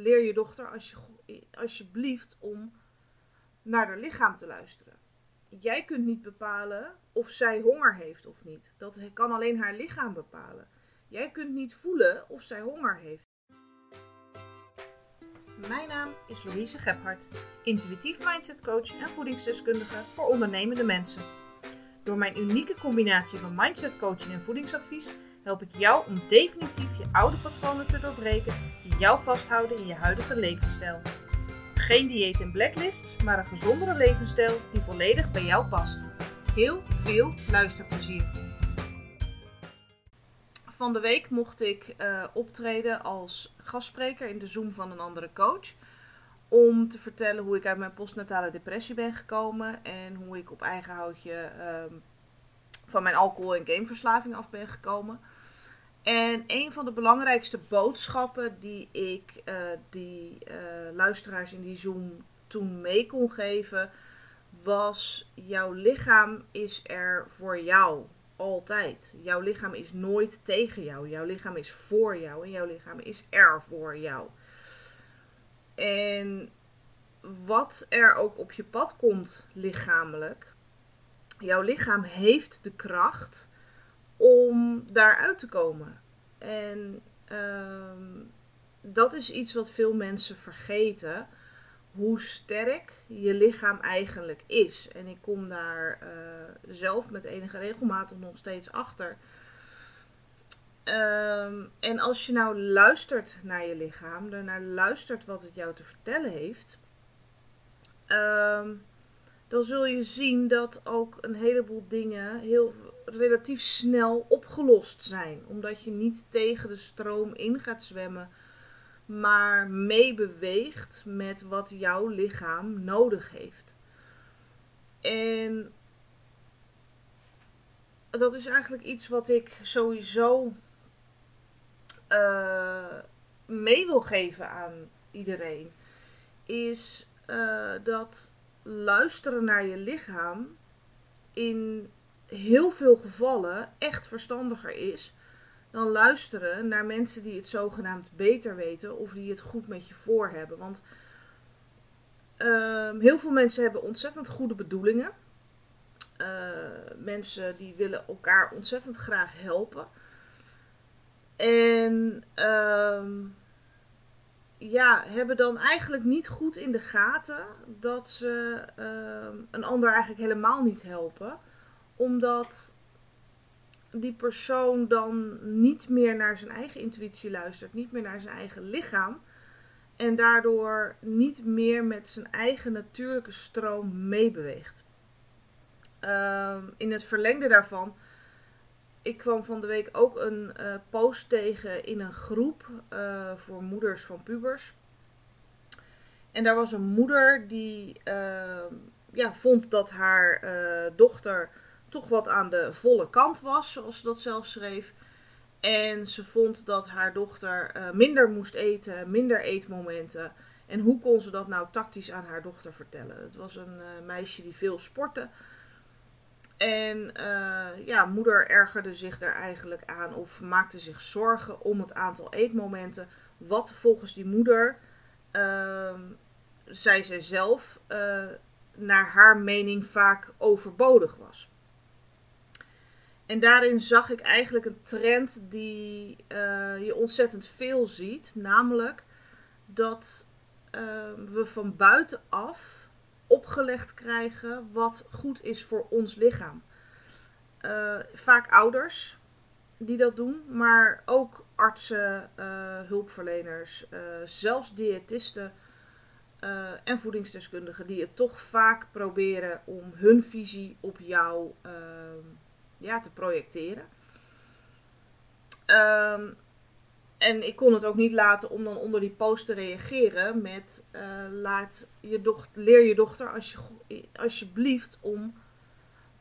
leer je dochter als je, alsjeblieft om naar haar lichaam te luisteren. Jij kunt niet bepalen of zij honger heeft of niet. Dat kan alleen haar lichaam bepalen. Jij kunt niet voelen of zij honger heeft. Mijn naam is Louise Gebhardt, intuïtief mindset coach en voedingsdeskundige voor ondernemende mensen. Door mijn unieke combinatie van mindset coaching en voedingsadvies help ik jou om definitief je oude patronen te doorbreken die jou vasthouden in je huidige levensstijl. Geen dieet en blacklists, maar een gezondere levensstijl die volledig bij jou past. Heel veel luisterplezier. Van de week mocht ik uh, optreden als gastspreker in de Zoom van een andere coach. Om te vertellen hoe ik uit mijn postnatale depressie ben gekomen en hoe ik op eigen houtje uh, van mijn alcohol- en gameverslaving af ben gekomen. En een van de belangrijkste boodschappen die ik uh, die uh, luisteraars in die Zoom toen mee kon geven, was: jouw lichaam is er voor jou. Altijd. Jouw lichaam is nooit tegen jou. Jouw lichaam is voor jou en jouw lichaam is er voor jou. En wat er ook op je pad komt lichamelijk, jouw lichaam heeft de kracht om daaruit te komen. En um, dat is iets wat veel mensen vergeten. Hoe sterk je lichaam eigenlijk is. En ik kom daar uh, zelf met enige regelmatig nog steeds achter. Um, en als je nou luistert naar je lichaam, daarnaar luistert wat het jou te vertellen heeft, um, dan zul je zien dat ook een heleboel dingen heel relatief snel opgelost zijn. Omdat je niet tegen de stroom in gaat zwemmen, maar meebeweegt met wat jouw lichaam nodig heeft. En dat is eigenlijk iets wat ik sowieso uh, mee wil geven aan iedereen. Is uh, dat luisteren naar je lichaam in heel veel gevallen echt verstandiger is dan luisteren naar mensen die het zogenaamd beter weten of die het goed met je voor hebben. Want uh, heel veel mensen hebben ontzettend goede bedoelingen. Uh, mensen die willen elkaar ontzettend graag helpen. En uh, ja, hebben dan eigenlijk niet goed in de gaten dat ze een ander eigenlijk helemaal niet helpen. Omdat die persoon dan niet meer naar zijn eigen intuïtie luistert, niet meer naar zijn eigen lichaam. En daardoor niet meer met zijn eigen natuurlijke stroom meebeweegt. Uh, in het verlengde daarvan ik kwam van de week ook een uh, post tegen in een groep uh, voor moeders van pubers. En daar was een moeder die uh, ja, vond dat haar dochter toch wat aan de volle kant was, zoals ze dat zelf schreef. En ze vond dat haar dochter minder moest eten, minder eetmomenten. En hoe kon ze dat nou tactisch aan haar dochter vertellen? Het was een meisje die veel sportte. En uh, ja, moeder ergerde zich daar eigenlijk aan of maakte zich zorgen om het aantal eetmomenten. Wat volgens die moeder, uh, zei zij zelf, naar haar mening vaak overbodig was. En daarin zag ik eigenlijk een trend die uh, je ontzettend veel ziet. Namelijk dat we van buitenaf opgelegd krijgen wat goed is voor ons lichaam. Uh, vaak ouders die dat doen, maar ook artsen, uh, hulpverleners, zelfs diëtisten en voedingsdeskundigen die het toch vaak proberen om hun visie op jou ja, te projecteren. Um, en ik kon het ook niet laten om dan onder die post te reageren met uh, laat je dochter, leer je dochter als je, alsjeblieft om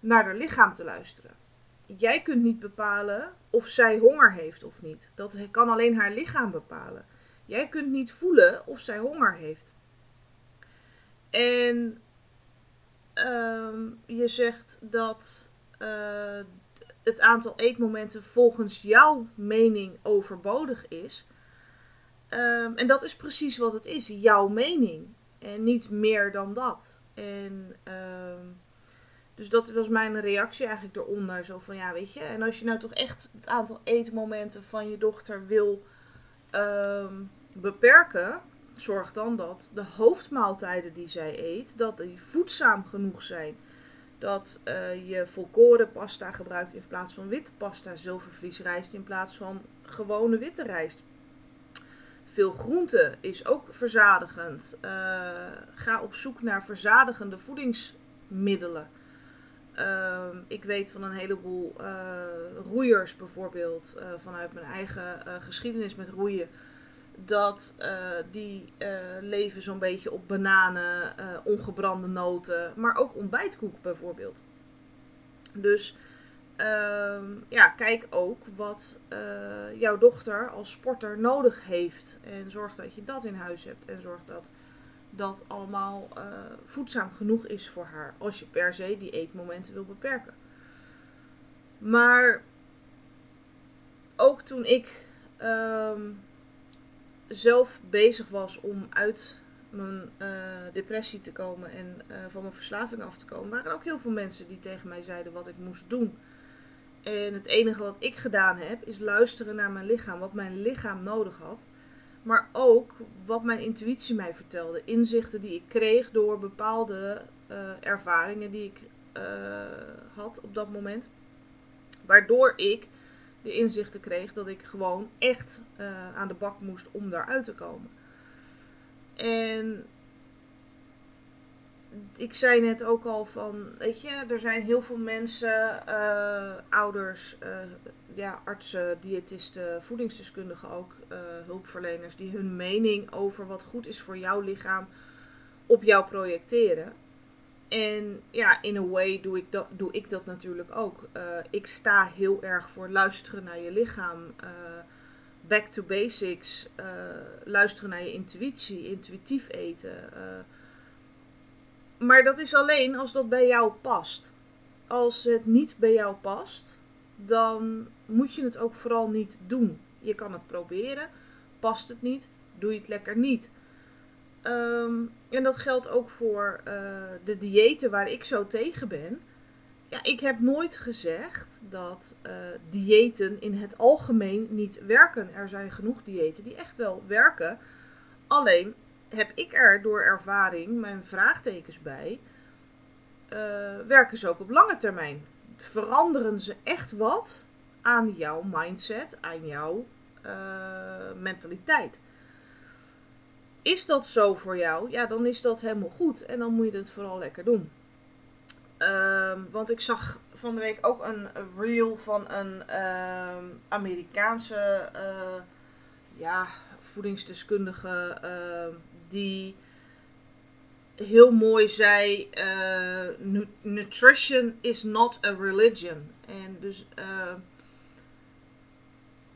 naar haar lichaam te luisteren. Jij kunt niet bepalen of zij honger heeft of niet. Dat kan alleen haar lichaam bepalen. Jij kunt niet voelen of zij honger heeft. En uh, je zegt dat uh, het aantal eetmomenten volgens jouw mening overbodig is. Ehm, en dat is precies wat het is, jouw mening. En niet meer dan dat. En ehm, dus dat was mijn reactie eigenlijk eronder. Zo van ja, weet je. En als je nou toch echt het aantal eetmomenten van je dochter wil ehm, beperken, zorg dan dat de hoofdmaaltijden die zij eet, dat die voedzaam genoeg zijn. Dat uh, je volkoren pasta gebruikt in plaats van witte pasta, zilvervliesrijst in plaats van gewone witte rijst. Veel groente is ook verzadigend. Uh, ga op zoek naar verzadigende voedingsmiddelen. Uh, ik weet van een heleboel uh, roeiers bijvoorbeeld, vanuit mijn eigen geschiedenis met roeien, dat die leven zo'n beetje op bananen, ongebrande noten, maar ook ontbijtkoek bijvoorbeeld. Dus Ehm, ja, kijk ook wat jouw dochter als sporter nodig heeft. En zorg dat je dat in huis hebt. En zorg dat dat allemaal voedzaam genoeg is voor haar. Als je per se die eetmomenten wil beperken. Maar ook toen ik um, zelf bezig was om uit mijn uh, depressie te komen en van mijn verslaving af te komen, waren ook heel veel mensen die tegen mij zeiden wat ik moest doen. En het enige wat ik gedaan heb, is luisteren naar mijn lichaam, wat mijn lichaam nodig had. Maar ook wat mijn intuïtie mij vertelde. Inzichten die ik kreeg door bepaalde uh, ervaringen die ik had op dat moment. Waardoor ik de inzichten kreeg dat ik gewoon echt uh, aan de bak moest om daaruit te komen. En ik zei net ook al van, weet je, er zijn heel veel mensen, uh, ouders, uh, ja, artsen, diëtisten, voedingsdeskundigen ook, hulpverleners, die hun mening over wat goed is voor jouw lichaam op jou projecteren. En ja, in a way doe ik dat, doe ik dat natuurlijk ook. ik sta heel erg voor luisteren naar je lichaam. back to basics. luisteren naar je intuïtie. Intuïtief eten maar dat is alleen als dat bij jou past. Als het niet bij jou past, dan moet je het ook vooral niet doen. Je kan het proberen. Past het niet, doe je het lekker niet. Ehm, en dat geldt ook voor uh, de diëten waar ik zo tegen ben. Ja, ik heb nooit gezegd dat uh, diëten in het algemeen niet werken. Er zijn genoeg diëten die echt wel werken. Alleen heb ik er door ervaring mijn vraagtekens bij. Uh, werken ze ook op lange termijn? Veranderen ze echt wat aan jouw mindset, aan jouw mentaliteit? Is dat zo voor jou? Ja, dan is dat helemaal goed. En dan moet je het vooral lekker doen. Uh, want ik zag van de week ook een reel van een uh, Amerikaanse uh, ja, voedingsdeskundige ehm, die heel mooi zei: uh, Nutrition is not a religion. En dus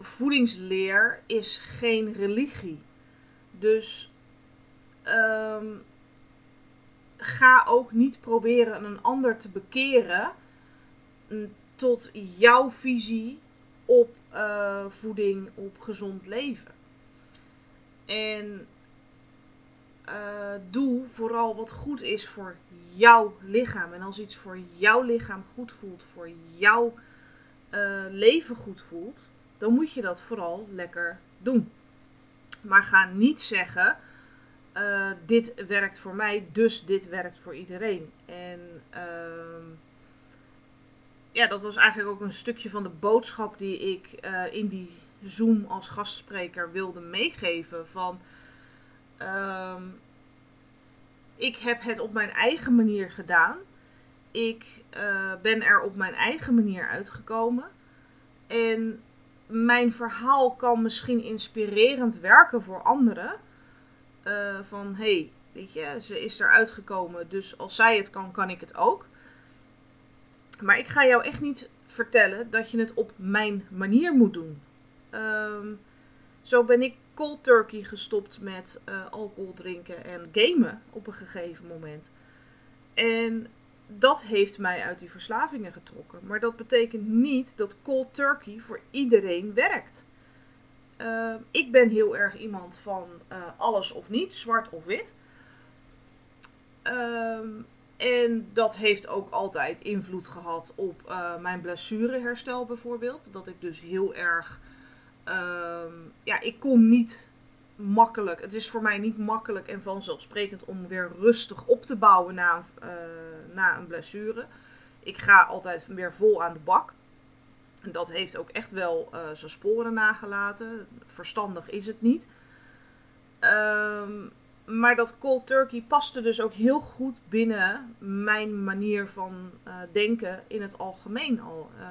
voedingsleer is geen religie. Dus um, ga ook niet proberen een ander te bekeren tot jouw visie op uh, voeding, op gezond leven. En uh, doe vooral wat goed is voor jouw lichaam. En als iets voor jouw lichaam goed voelt, voor jouw uh, leven goed voelt, dan moet je dat vooral lekker doen. Maar ga niet zeggen: uh, dit werkt voor mij, dus dit werkt voor iedereen. En ehm, ja, dat was eigenlijk ook een stukje van de boodschap die ik in die Zoom als gastspreker wilde meegeven. Van Um, ik heb het op mijn eigen manier gedaan. Ik uh, ben er op mijn eigen manier uitgekomen. En mijn verhaal kan misschien inspirerend werken voor anderen. Uh, van hé, hey, weet je, ze is eruit gekomen, dus als zij het kan, kan ik het ook. Maar ik ga jou echt niet vertellen dat je het op mijn manier moet doen. Um, zo ben ik cold turkey gestopt met uh, alcohol drinken en gamen op een gegeven moment. En dat heeft mij uit die verslavingen getrokken. Maar dat betekent niet dat cold turkey voor iedereen werkt. Ehm, ik ben heel erg iemand van eh, alles of niet, zwart of wit. Ehm, en dat heeft ook altijd invloed gehad op uh, mijn blessureherstel bijvoorbeeld. Dat ik dus heel erg. Ehm, ja, ik kon niet makkelijk. Het is voor mij niet makkelijk en vanzelfsprekend om weer rustig op te bouwen na, na een blessure. Ik ga altijd weer vol aan de bak. Dat heeft ook echt wel uh, zijn sporen nagelaten. Verstandig is het niet. Um, maar dat cold turkey paste dus ook heel goed binnen mijn manier van uh, denken in het algemeen al. Uh,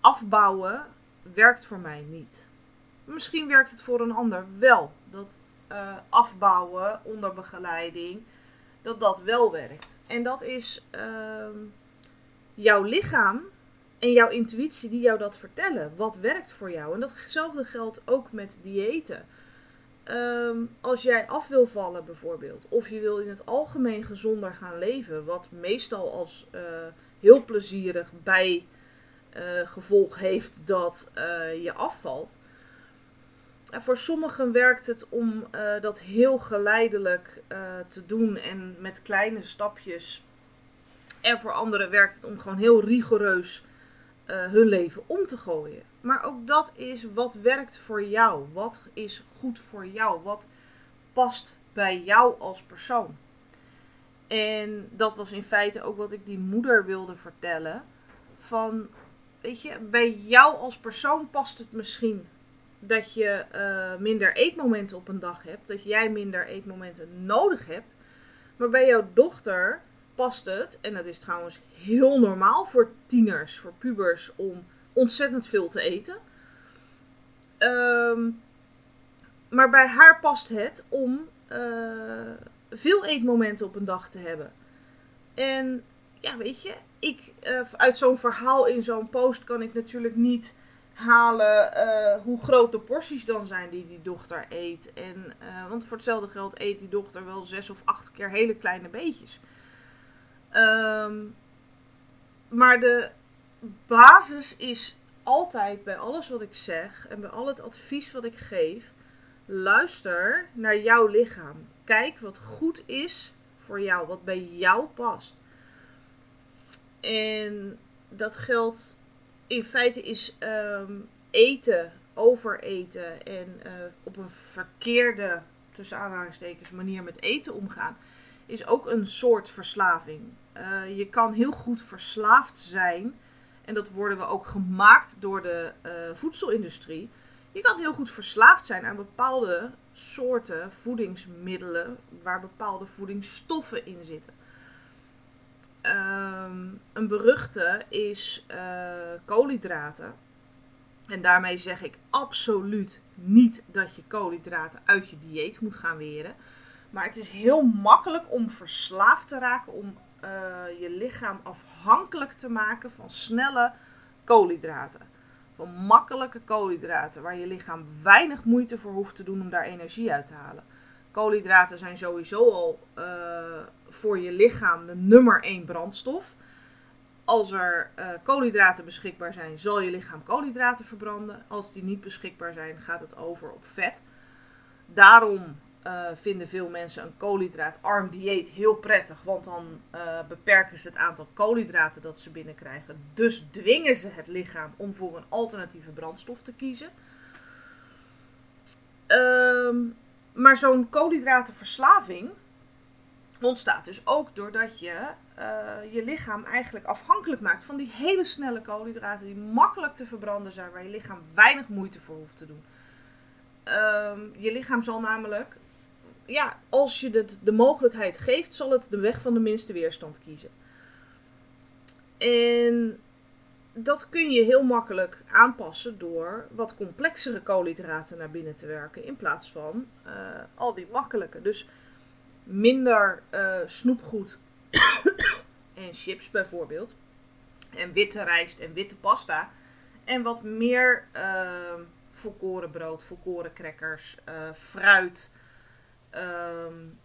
afbouwen werkt voor mij niet. Misschien werkt het voor een ander wel. Dat afbouwen onder begeleiding, dat dat wel werkt. En dat is ehm, jouw lichaam en jouw intuïtie die jou dat vertellen. Wat werkt voor jou? En datzelfde geldt ook met diëten. Um, als jij af wil vallen bijvoorbeeld, of je wil in het algemeen gezonder gaan leven, wat meestal als uh, heel plezierig bij uh, gevolg heeft dat uh, je afvalt. En voor sommigen werkt het om dat heel geleidelijk te doen en met kleine stapjes. En voor anderen werkt het om gewoon heel rigoureus hun leven om te gooien. Maar ook dat is wat werkt voor jou. Wat is goed voor jou? Wat past bij jou als persoon? En dat was in feite ook wat ik die moeder wilde vertellen. Van, weet je, bij jou als persoon past het misschien dat je uh, minder eetmomenten op een dag hebt. Dat jij minder eetmomenten nodig hebt. Maar bij jouw dochter past het, en dat is trouwens heel normaal voor tieners, voor pubers, om ontzettend veel te eten. Um, maar bij haar past het om uh, veel eetmomenten op een dag te hebben. En ja, weet je, ik, uh, uit zo'n verhaal in zo'n post kan ik natuurlijk niet halen uh, hoe groot de porties dan zijn die die dochter eet. En, want voor hetzelfde geld eet die dochter wel zes of acht keer hele kleine beetjes. Um, maar de basis is altijd bij alles wat ik zeg en bij al het advies wat ik geef, luister naar jouw lichaam. Kijk wat goed is voor jou, wat bij jou past. En dat geldt in feite is um, eten, overeten en uh, op een verkeerde, tussen aanhalingstekens, manier met eten omgaan, is ook een soort verslaving. Uh, je kan heel goed verslaafd zijn en dat worden we ook gemaakt door de uh, voedselindustrie. Je kan heel goed verslaafd zijn aan bepaalde soorten voedingsmiddelen waar bepaalde voedingsstoffen in zitten. Um, een beruchte is uh, koolhydraten. En daarmee zeg ik absoluut niet dat je koolhydraten uit je dieet moet gaan weren. Maar het is heel makkelijk om verslaafd te raken, om uh, je lichaam afhankelijk te maken van snelle koolhydraten. Van makkelijke koolhydraten, waar je lichaam weinig moeite voor hoeft te doen om daar energie uit te halen. Koolhydraten zijn sowieso al uh, voor je lichaam de nummer 1 brandstof. Als er uh, koolhydraten beschikbaar zijn, zal je lichaam koolhydraten verbranden. Als die niet beschikbaar zijn, gaat het over op vet. Daarom uh, vinden veel mensen een koolhydraatarm dieet heel prettig. Want dan uh, beperken ze het aantal koolhydraten dat ze binnenkrijgen. Dus dwingen ze het lichaam om voor een alternatieve brandstof te kiezen. Um, maar zo'n koolhydratenverslaving ontstaat dus ook doordat je uh, je lichaam eigenlijk afhankelijk maakt van die hele snelle koolhydraten die makkelijk te verbranden zijn, waar je lichaam weinig moeite voor hoeft te doen. Um, je lichaam zal namelijk ja, als je het de mogelijkheid geeft, zal het de weg van de minste weerstand kiezen. En dat kun je heel makkelijk aanpassen door wat complexere koolhydraten naar binnen te werken in plaats van uh, al die makkelijke. Dus minder uh, snoepgoed en chips bijvoorbeeld. En witte rijst en witte pasta. En wat meer uh, volkoren brood, volkoren crackers, fruit um,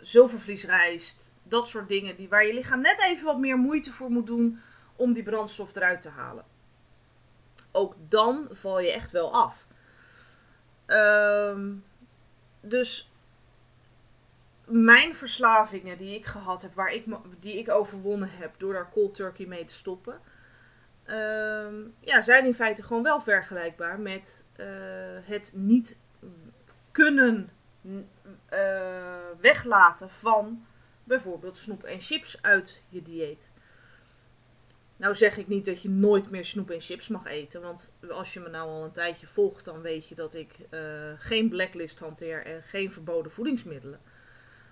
zilvervliesrijst, dat soort dingen die, waar je lichaam net even wat meer moeite voor moet doen om die brandstof eruit te halen. ook dan val je echt wel af. Ehm, dus mijn verslavingen die ik gehad heb, waar ik, die ik overwonnen heb door daar cold turkey mee te stoppen, ehm, ja, zijn in feite gewoon wel vergelijkbaar met uh, het niet kunnen weglaten van bijvoorbeeld snoep en chips uit je dieet. Nou zeg ik niet dat je nooit meer snoep en chips mag eten. Want als je me nou al een tijdje volgt, dan weet je dat ik uh, geen blacklist hanteer en geen verboden voedingsmiddelen.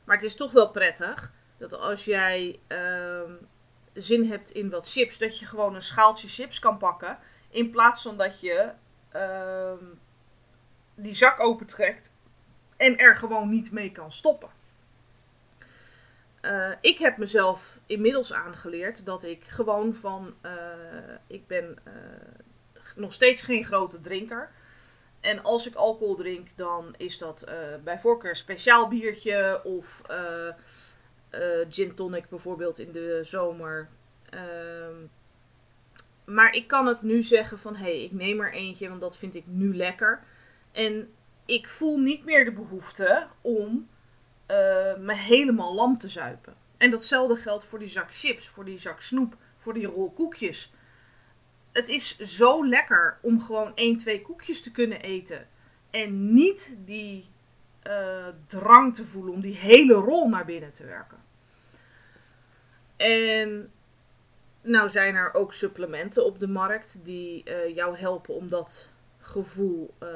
Maar het is toch wel prettig dat als jij uh, zin hebt in wat chips, dat je gewoon een schaaltje chips kan pakken. In plaats van dat je uh, die zak opentrekt en er gewoon niet mee kan stoppen. Uh, ik heb mezelf inmiddels aangeleerd dat ik gewoon van. Uh, ik ben uh, nog steeds geen grote drinker. En als ik alcohol drink, dan is dat bij voorkeur speciaal biertje of gin tonic bijvoorbeeld in de zomer. Ehm, maar ik kan het nu zeggen van hé, hey, ik neem er eentje, want dat vind ik nu lekker. En ik voel niet meer de behoefte om uh, me helemaal lam te zuipen. En datzelfde geldt voor die zak chips, voor die zak snoep, voor die rol koekjes. Het is zo lekker om gewoon 1, 2 koekjes te kunnen eten. En niet die uh, drang te voelen om die hele rol naar binnen te werken. En nou zijn er ook supplementen op de markt die uh, jou helpen om dat gevoel uh,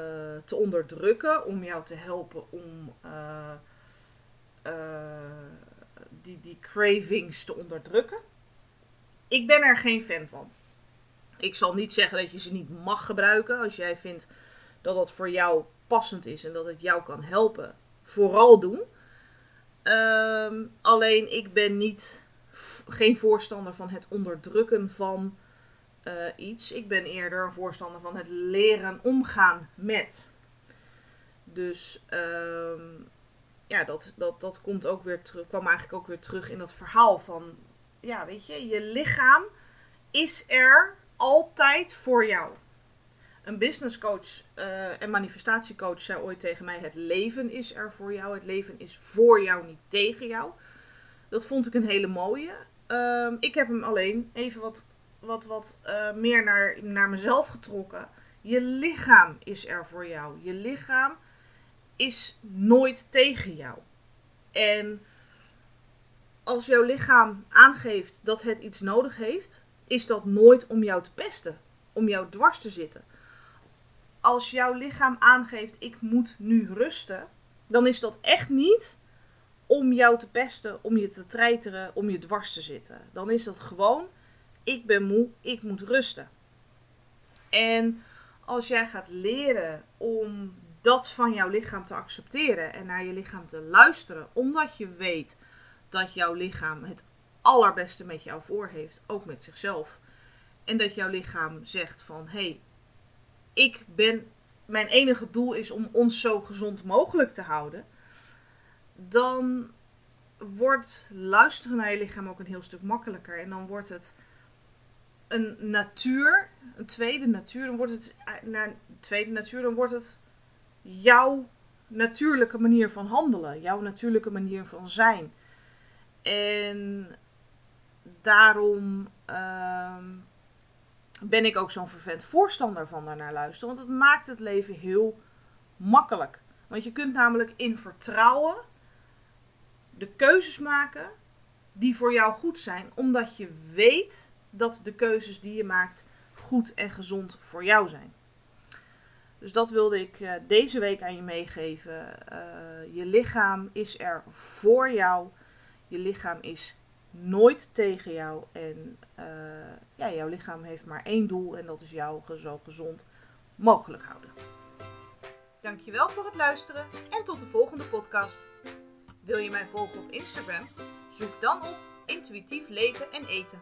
te onderdrukken. Om jou te helpen om uh, die, die cravings te onderdrukken. Ik ben er geen fan van. Ik zal niet zeggen dat je ze niet mag gebruiken. Als jij vindt dat dat voor jou passend is en dat het jou kan helpen, vooral doen. Um, alleen ik ben niet, geen voorstander van het onderdrukken van uh, iets. Ik ben eerder een voorstander van het leren omgaan met. Dus um, ja, dat, dat, dat komt ook weer terug, kwam eigenlijk ook weer terug in dat verhaal van, ja, weet je, je lichaam is er altijd voor jou. Een businesscoach uh, en manifestatiecoach zei ooit tegen mij: Het leven is er voor jou. Het leven is voor jou, niet tegen jou. Dat vond ik een hele mooie. Uh, ik heb hem alleen even wat, wat, wat uh, meer naar, naar mezelf getrokken. Je lichaam is er voor jou. Je lichaam is nooit tegen jou. En als jouw lichaam aangeeft dat het iets nodig heeft, is dat nooit om jou te pesten, om jou dwars te zitten. Als jouw lichaam aangeeft: ik moet nu rusten, dan is dat echt niet om jou te pesten, om je te treiteren, om je dwars te zitten. Dan is dat gewoon: ik ben moe, ik moet rusten. En als jij gaat leren om dat van jouw lichaam te accepteren en naar je lichaam te luisteren, omdat je weet dat jouw lichaam het allerbeste met jou voor heeft, ook met zichzelf. En dat jouw lichaam zegt van hé, hey, ik ben, mijn enige doel is om ons zo gezond mogelijk te houden. Dan wordt luisteren naar je lichaam ook een heel stuk makkelijker. En dan wordt het een natuur, een tweede natuur. Dan wordt het, naar tweede natuur, dan wordt het jouw natuurlijke manier van handelen, jouw natuurlijke manier van zijn. En daarom uh, ben ik ook zo'n vervent voorstander van daarnaar luisteren. Want het maakt het leven heel makkelijk. Want je kunt namelijk in vertrouwen de keuzes maken die voor jou goed zijn. Omdat je weet dat de keuzes die je maakt goed en gezond voor jou zijn. Dus dat wilde ik uh, deze week aan je meegeven. Uh, je lichaam is er voor jou. Je lichaam is nooit tegen jou. En uh, ja, jouw lichaam heeft maar één doel en dat is jou zo gezond mogelijk houden. Dankjewel voor het luisteren en tot de volgende podcast. Wil je mij volgen op Instagram? Zoek dan op intuïtief leven en eten.